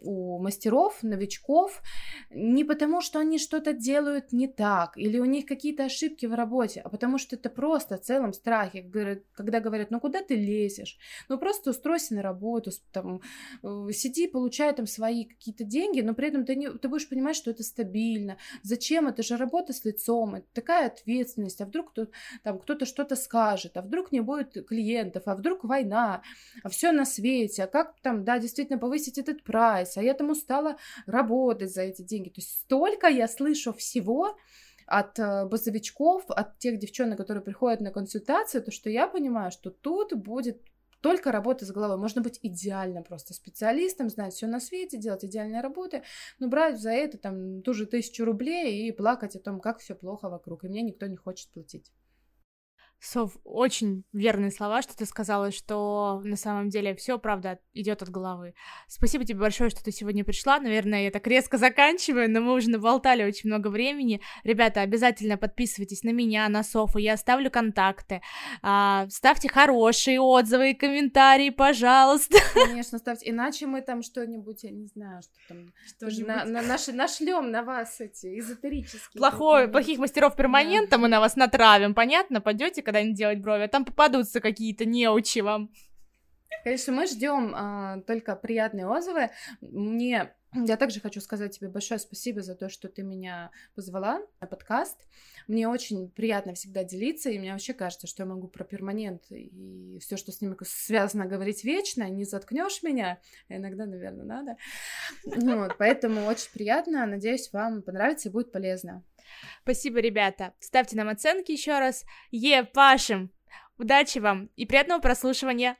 Speaker 1: у мастеров, новичков, не потому, что они что-то делают не так, или у них какие-то ошибки в работе, а потому что это просто в целом страхи, когда говорят, ну куда ты лезешь, ну просто устройся на работу, там, э, сиди, получай там свои какие-то деньги, но при этом ты, не, ты будешь понимать, что это стабильно, зачем, это же работа с лицом, это такая ответственность, а вдруг кто, там, кто-то что-то скажет, а вдруг не будет клиентов, а вдруг война, а все на свете, а как там, да, действительно повысить этот прайс, нравится, а я там устала работать за эти деньги. То есть столько я слышу всего от э, базовичков, от тех девчонок, которые приходят на консультацию, то что я понимаю, что тут будет только работа с головой. Можно быть идеально просто специалистом, знать все на свете, делать идеальные работы, но брать за это там ту же тысячу рублей и плакать о том, как все плохо вокруг, и мне никто не хочет платить.
Speaker 2: Сов, очень верные слова, что ты сказала, что на самом деле все, правда, идет от головы. Спасибо тебе большое, что ты сегодня пришла. Наверное, я так резко заканчиваю, но мы уже наболтали очень много времени. Ребята, обязательно подписывайтесь на меня, на Софу, я оставлю контакты. А, ставьте хорошие отзывы и комментарии, пожалуйста.
Speaker 1: Конечно, ставьте, иначе мы там что-нибудь, я не знаю, что там, что на, на, наш, нашлем на вас эти эзотерические.
Speaker 2: Плохое, плохих мастеров перманента да. мы на вас натравим, понятно? Пойдете когда-нибудь делать брови, а там попадутся какие-то неучи вам.
Speaker 1: Конечно, мы ждем а, только приятные отзывы. Мне я также хочу сказать тебе большое спасибо за то, что ты меня позвала на подкаст. Мне очень приятно всегда делиться, и мне вообще кажется, что я могу про перманент и все, что с ними связано, говорить вечно, не заткнешь меня. Иногда, наверное, надо. Вот, поэтому очень приятно. Надеюсь, вам понравится и будет полезно.
Speaker 2: Спасибо, ребята. Ставьте нам оценки еще раз. Е, пашем! Удачи вам и приятного прослушивания!